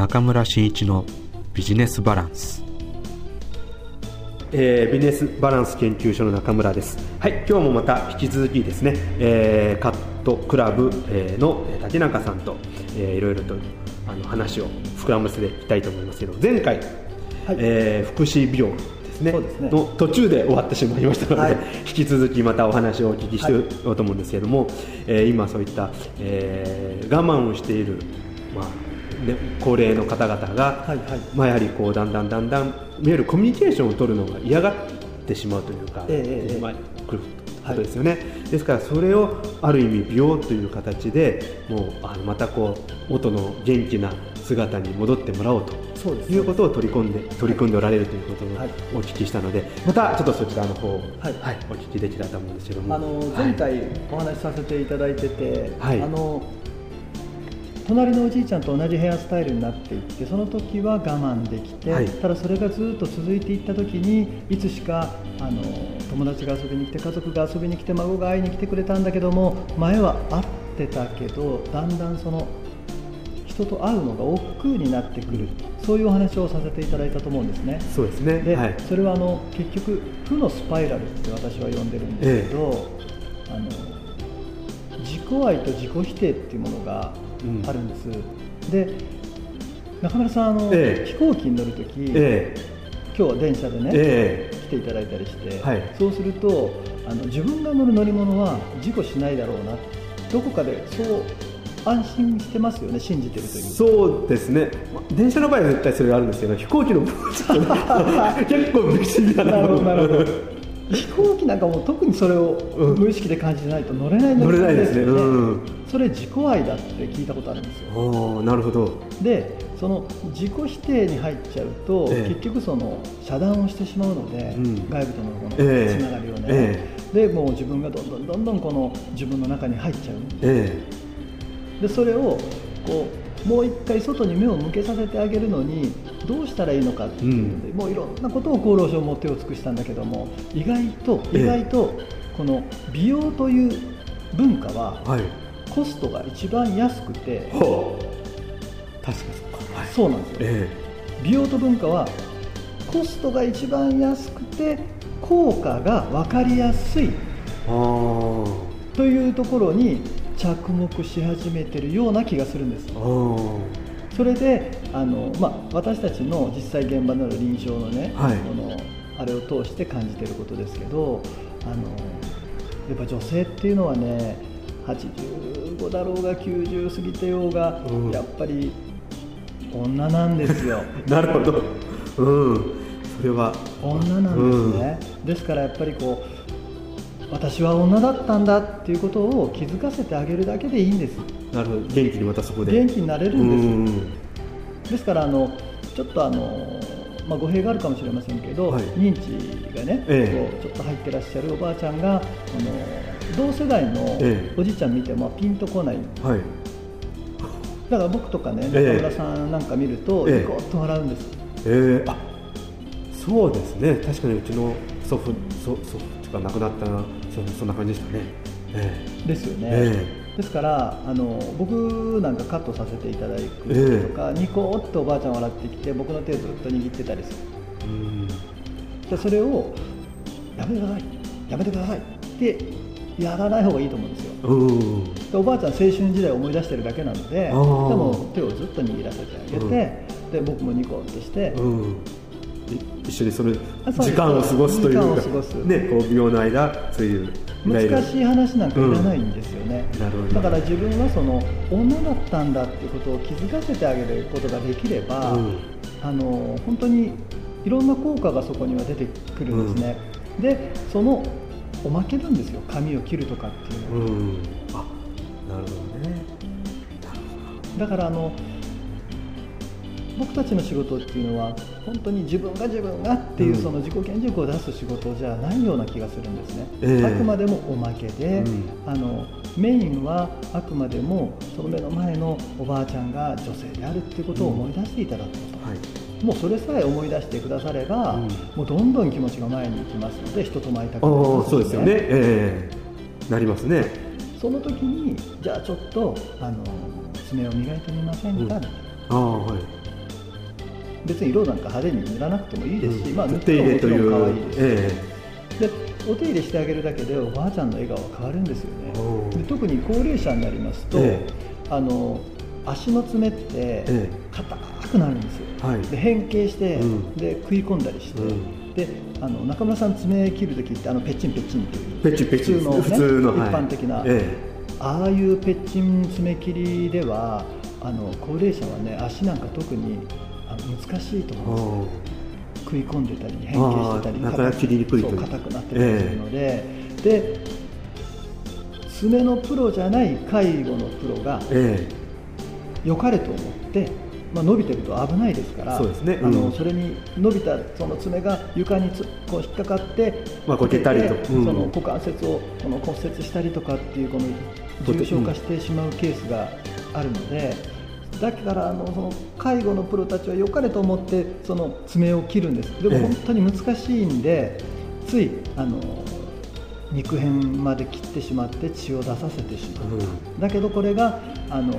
中村真一のビジネスバランス。えー、ビジネスバランス研究所の中村です。はい、今日もまた引き続きですね、えー、カットクラブ、えー、の竹中さんと、えー、いろいろとあの話を膨らませていきたいと思いますけど、前回、はい、えー、福祉美容ですね、ね、の途中で終わってしまいましたので、はい、引き続きまたお話をお聞きしてい。こうと思うんですけれども、はい、えー、今そういった、えー、我慢をしている、まあね、高齢の方々が、はいはい、まあ、やはりこうだんだんだんだんいわゆるコミュニケーションを取るのが嫌がってしまうというか、えー、まあ、来ることですよね、はい、ですからそれをある意味美容という形でもうあのまたこう元の元気な姿に戻ってもらおうとそうです、ね、いうことを取り込んで取り組んでおられるということをお聞きしたので、またちょっとそちらの方を、はい。はい、お聞きできたらと思うんですけども。あの前回お話しさせていただいてて、はい、あの隣のおじいちゃんと同じヘアスタイルになっていってその時は我慢できて、はい、ただそれがずっと続いていった時にいつしかあの友達が遊びに来て家族が遊びに来て孫が会いに来てくれたんだけども前は会ってたけどだんだんその人と会うのが億劫になってくる。そういうお話をさせていただいたと思うんですね。そうですね。で、はい、それはあの結局負のスパイラルって私は呼んでるんですけど、ええ、あの自己愛と自己否定っていうものがあるんです、うん、で中村さんあの、ええ、飛行機に乗るとき、え、今日は電車でね、来ていただいたりして、はい、そうするとあの自分が乗る乗り物は事故しないだろうなどこかでそう安心してますよね信じてるという。そうですね。電車の場合は絶対それがあるんですけど飛行機の場合は 結構不思議だななるほどなるほど飛行機なんかも特にそれを無意識で感じてないと乗れない乗れないですね、うん、それ自己愛だって聞いたことあるんですよ。なるほど。でその自己否定に入っちゃうと、ええ、結局その遮断をしてしまうので、うん、外部とのこのつながりをね、え、でもう自分がどんどんどんどんこの自分の中に入っちゃう、でそれをこうもう一回外に目を向けさせてあげるのにどうしたらいいのかっていうので、うん、もういろんなことを厚労省も手を尽くしたんだけども意外と意外とこの美容という文化はコストが一番安くて、確かにそうか、はい、そうなんですよ、えー、美容と文化はコストが一番安くて効果が分かりやすいというところに着目し始めてるような気がするんです。それであの、まあ、私たちの実際現場の臨床のね、はい、このあれを通して感じてることですけどあのやっぱ女性っていうのはね85だろうが90過ぎてようが、うん、やっぱり女なんですよ。なるほど、うん、それは。女なんですね、うん、ですからやっぱりこう私は女だったんだっていうことを気づかせてあげるだけでいいんです。なるほど。元気にまたそこで。元気になれるんですですからあのちょっとあの、まあ、語弊があるかもしれませんけど、はい、認知がね、ええ、ちょっと入ってらっしゃるおばあちゃんがあの同世代のおじいちゃん見てもピンとこない、はい、だから僕とかね中村さんなんか見ると、ニコッと笑うんです、ええ。あそうですね。確かにうちの祖父祖祖父とか亡くなったそそんな感じでしたね、えー、ですよね、えー、ですからあの僕なんかカットさせていただくとか、えー、ニコッとおばあちゃん笑ってきて僕の手をずっと握ってたりする。うん。でそれをやめてください。やめてくださいってやらない方がいいと思うんですよ。でおばあちゃん青春時代を思い出してるだけなのででも手をずっと握らせてあげて、うん、で僕もニコッとして、うん一緒にその時間を過ごすというかねこう美容の間そういう難しい話なんかいらないんですよね、うん、だから自分はその女だったんだっていうことを気づかせてあげることができれば、うん、あの本当にいろんな効果がそこには出てくるんですね、うん、でそのおまけなんですよ。髪を切るとかっていうのは、うん、あなるほどね。だからあの僕たちの仕事っていうのは本当に自分が自分がっていうその自己顕示欲を出す仕事じゃないような気がするんですね、えー、あくまでもおまけで、うん、あのメインはあくまでもその目の前のおばあちゃんが女性であるっていうことを思い出していただくこと、うんはい、もうそれさえ思い出してくだされば、うん、もうどんどん気持ちが前に行きますので人とも会いたくなります、ね、そうですよね、えー、なりますね。その時にじゃあちょっとあの爪を磨いてみませんか、あはい別に色なんか派手に塗らなくてもいいですし、うん。まあ、塗っ手ても入れというもちろん可愛いですし、えでお手入れしてあげるだけでおばあちゃんの笑顔が変わるんですよね。で特に高齢者になりますと、えあの足の爪ってえ硬くなるんですよ、はい。で変形して、うん。で食い込んだりして、うん。であの中村さん爪切るときってあのペッチンペッチンっていうペッチンペッチン普通の,、ね、普通のはい。一般的な、え。ああいうペッチン爪切りではあの高齢者はね足なんか特に難しいとえ思う。ん。です食い込んでたり変形してたりなかなか切りにくいと硬くなってたりするので、で爪のプロじゃない介護のプロがえ良かれと思って、まあ、伸びてると危ないですからそうですね。あのうん。それに伸びたその爪が床につこう引っかかって、まあこけたりと。でうん。その股関節をこの骨折したりとかっていうこの重症化してしまうケースがあるので。だからあのその介護のプロたちは良かれと思ってその爪を切るんです。でもええ。本当に難しいんで、ついあの肉片まで切ってしまって血を出させてしまう、うん。だけどこれがあの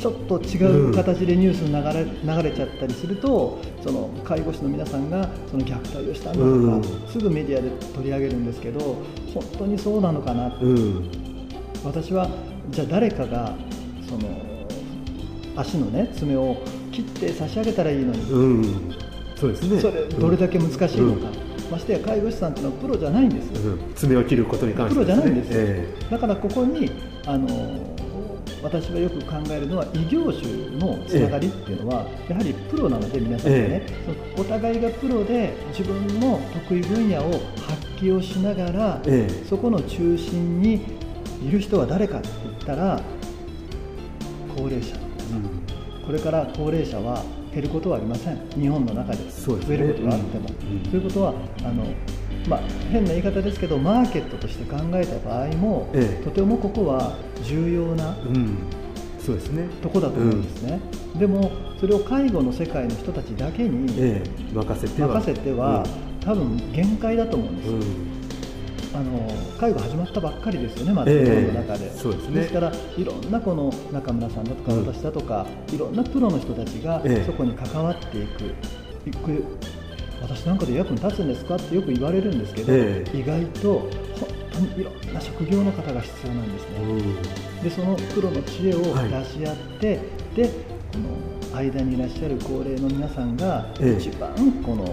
ちょっと違う形でニュースに流れ流れちゃったりするとその介護士の皆さんがその虐待をしたんだとか、うん。すぐメディアで取り上げるんですけど本当にそうなのかなうん私はじゃあ誰かがその足のね爪を切って差し上げたらいいのに、うん。そうですね。それどれだけ難しいのか、うん。ましてや介護士さんっていうのはプロじゃないんですよ、うん。爪を切ることに関してプロじゃないんですよ、えだからここにあの私はよく考えるのは異業種のつながりっていうのは、やはりプロなので皆さんがね、そのお互いがプロで自分の得意分野を発揮をしながら、ええ。そこの中心にいる人は誰かって言ったら高齢者。これから高齢者は減ることはありません。日本の中で。増えることがあっても、うん。うん。ということはあの、まあ、変な言い方ですけどマーケットとして考えた場合も、ええ。とてもここは重要なうん。そうですね。とこだと思うんですね、でもそれを介護の世界の人たちだけにええ。任せては。任せては、多分限界だと思うんですよ、うんあの介護始まったばっかりですよね、まだええ。日本の中で、そうですね。から、いろんなこの中村さんだとか、うん私だとか、いろんなプロの人たちがええ。そこに関わっていく、いく私なんかで役に立つんですか？ってよく言われるんですけど、ええ。意外と本当にいろんな職業の方が必要なんですね。うん。でそのプロの知恵をはい。出し合って、でこの間にいらっしゃる高齢の皆さんがええ。一番この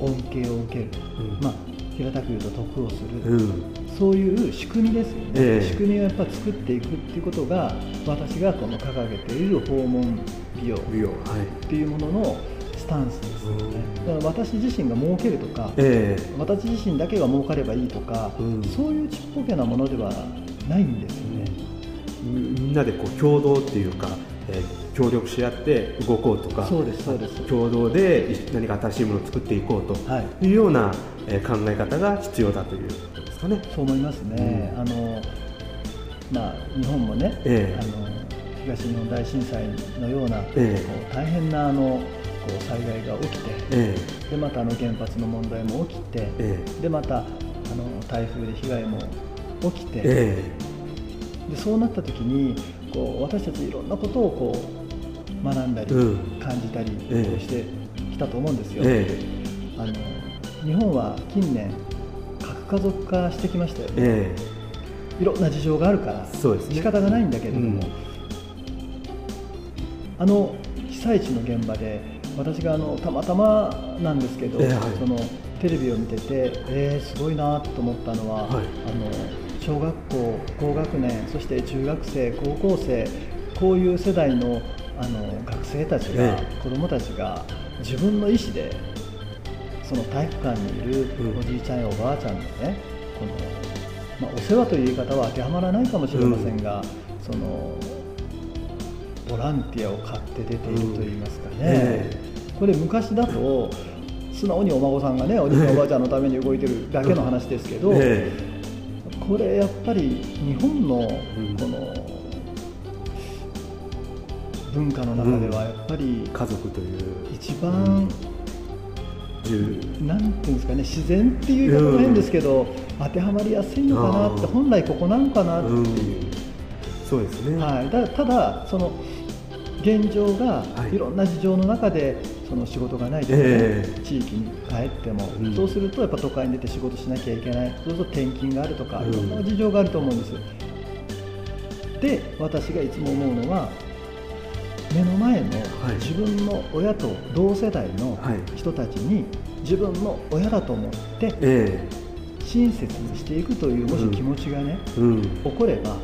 恩恵を受ける、うん。まあ、平たく言うと得をする、うん。そういう仕組みですよね、ええ。仕組みをやっぱ作っていくっていうことが私がこの掲げている訪問美容っていうもののスタンスですよね、だから私自身が儲けるとか、え私自身だけが儲かればいいとか、うん。そういうちっぽけなものではないんですよね。みんなでこう共同っていうか、えー協力し合って動こうとかそうですそうです。共同で何か新しいものを作っていこうとはい。いうような、えー考え方が必要だということですかね。そう思いますね、うん。あのまあ、日本もね、ええ。あの東日本大震災のような、ええ。こう大変なあのこう災害が起きて、えでまたあの原発の問題も起きて、えでまたあの台風で被害も起きて、え。でそうなった時にこう私たちいろんなことをこう学んだり、うん。感じたりええしてきたと思うんですよ。えあの日本は近年核家族化してきましたよね。ええ。いろんな事情があるからそうですね。仕方がないんだけれども、うん。あの被災地の現場で私があのたまたまなんですけど、ええはい。そのテレビを見てて、えー、すごいなと思ったのは、はい。あの小学校高学年そして中学生高校生こういう世代のあの学生たちが、え子どもたちが自分の意思でその体育館にいるうん。おじいちゃんやおばあちゃんのね、このまあ、お世話という言い方は当てはまらないかもしれませんが、そのボランティアを買って出ているといいますかね、えこれ昔だと素直にお孫さんがねおじいちゃんおばあちゃんのために動いてるだけの話ですけど、えこれやっぱり日本のん。この文化の中ではやっぱりえ家族という。一番、重なんていうんですかね自然っていう言い方も変ですけど、当てはまりやすいのかなって本来ここなのかなっていう、そうですね、はい、だただその現状がい。ろんな事情の中でその仕事がないとか、ねえー、地域に帰っても、うん、そうするとやっぱ都会に出て仕事しなきゃいけない。そうすると転勤があるとか、いろんな事情があると思うんです。で私がいつも思うのは目の前の自分の親と同世代の人たちに自分の親だと思って親切にしていくというもし気持ちがね、起これば、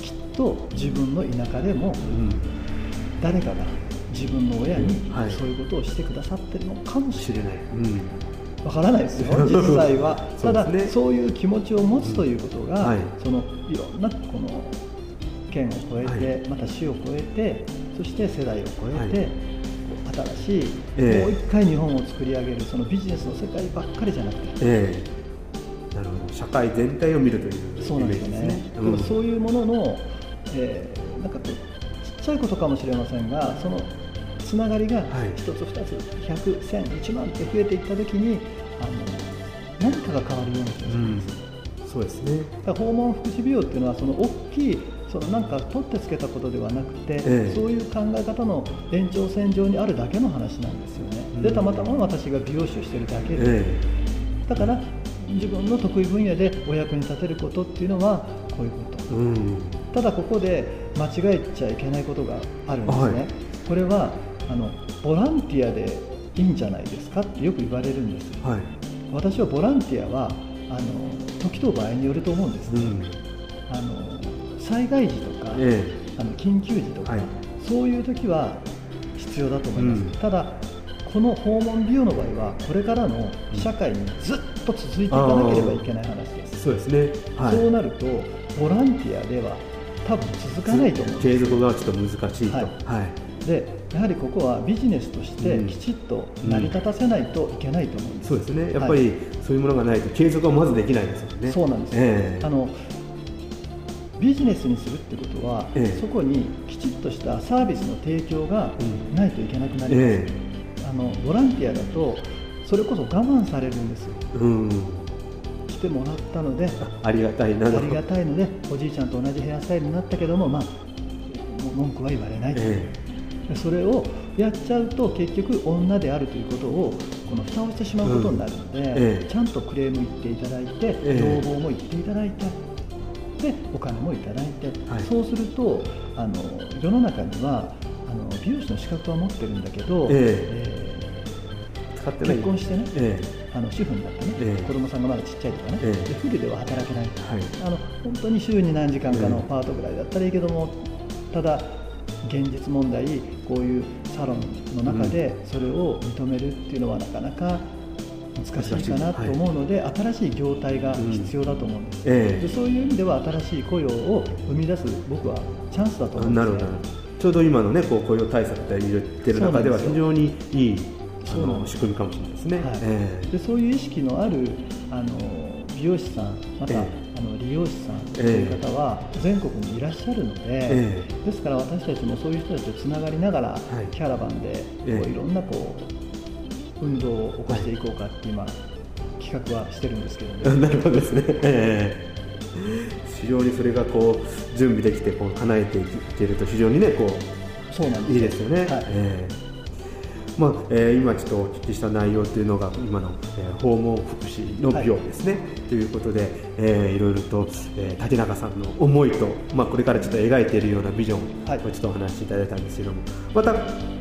きっと自分の田舎でも誰かが自分の親にそういうことをしてくださってるのかもしれない。わからないですよ、実際は。ただ、そういう気持ちを持つということが、そのいろんなこの県を越えて、また市を越えてそして世代を超えて、はい、新しい、えー、もう一回日本を作り上げるそのビジネスの世界ばっかりじゃなくて、えー、なるほど。社会全体を見るというそうなんですよね、うん、そういうものの、えー、なんかこうちっちゃいことかもしれませんがそのつながりが一つ二つ100、1000、1万って増えていったときにあの何かが変わるような気がするんです、うん、そうですね。訪問福祉美容っていうのはその大きいそのなんか取ってつけたことではなくて、ええ、そういう考え方の延長線上にあるだけの話なんですよね、うん、でたまたま私が美容師をしてるだけで、え、だから自分の得意分野でお役に立てることっていうのはこういうこと、うん、ただここで間違えちゃいけないことがあるんですね、はい、これはあのボランティアでいいんじゃないですかってよく言われるんです、はい、私はボランティアはあの時と場合によると思うんですね、うん、あの災害時とか、ええ、あの緊急時とか、はい、そういう時は必要だと思います、うん、ただこの訪問美容の場合はこれからの社会にずっと続いていかなければいけない話です。そうですね、はい、そうなるとボランティアでは多分続かないと思う継続がちょっと難しいと、はい、はい、でやはりここはビジネスとしてきちっと成り立たせないといけないと思うんです、うん、そうですね。やっぱりそういうものがないと継続はまずできないですよね。そうなんです、えー、あのビジネスにするってことは、ええ、そこにきちっとしたサービスの提供がないといけなくなります、え、あのボランティアだとそれこそ我慢されるんですよ、うん、来てもらったので ありがたいな。ありがたいのでおじいちゃんと同じヘアスタイルになったけども、まあ、文句は言われない。と、それをやっちゃうと結局女であるということをこの蓋をしてしまうことになるので、うん、ちゃんとクレーム言っていただいて、要望も言っていただいてでお金もいただいて、はい、そうするとあの世の中にはあの美容師の資格は持ってるんだけど、えー使って結婚してね、えー、あの主婦になってね、えー、子供さんがまだちっちゃいとかね、えー、でフルでは働けない、はい、あの本当に週に何時間かのパートぐらいだったらいいけども、ただ現実問題こういうサロンの中でそれを認めるっていうのはなかなか難しいかなと思うので、はい、新しい業態が必要だと思うんです、うんえ。ー、でそういう意味では新しい雇用を生み出す僕はチャンスだと思うんです、ね、ちょうど今の、ね、こう雇用対策で言ってる中では非常にいいあの仕組みかもしれないですね、はい。えー、でそういう意識のあるあの美容師さんまた、えー、あの理容師さんという方は全国にいらっしゃるので、えー、ですから私たちもそういう人たちとつながりながら、はい、キャラバンでこういろんなこう運動を起こしていこうかって今、企画はしてるんですけどね。なるほどですね、えー、非常にそれがこう準備できてこう叶えていけると非常にねこうそうなんです。いいですよね。はい。えーまあえー、今ちょっとお聞きした内容というのが今の、えー、訪問福祉の美容ですね、はい、ということで、えー、いろいろと、えー、竹中さんの思いと、まあ、これからちょっと描いているようなビジョンをちょっとお話しいただいたんですけども、また、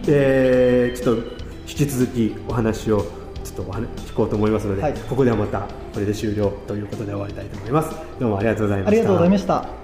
えー、ちょっと引き続きお話をちょっと聞こうと思いますので、はい、ここではまたこれで終了ということで終わりたいと思います。どうもありがとうございました。ありがとうございました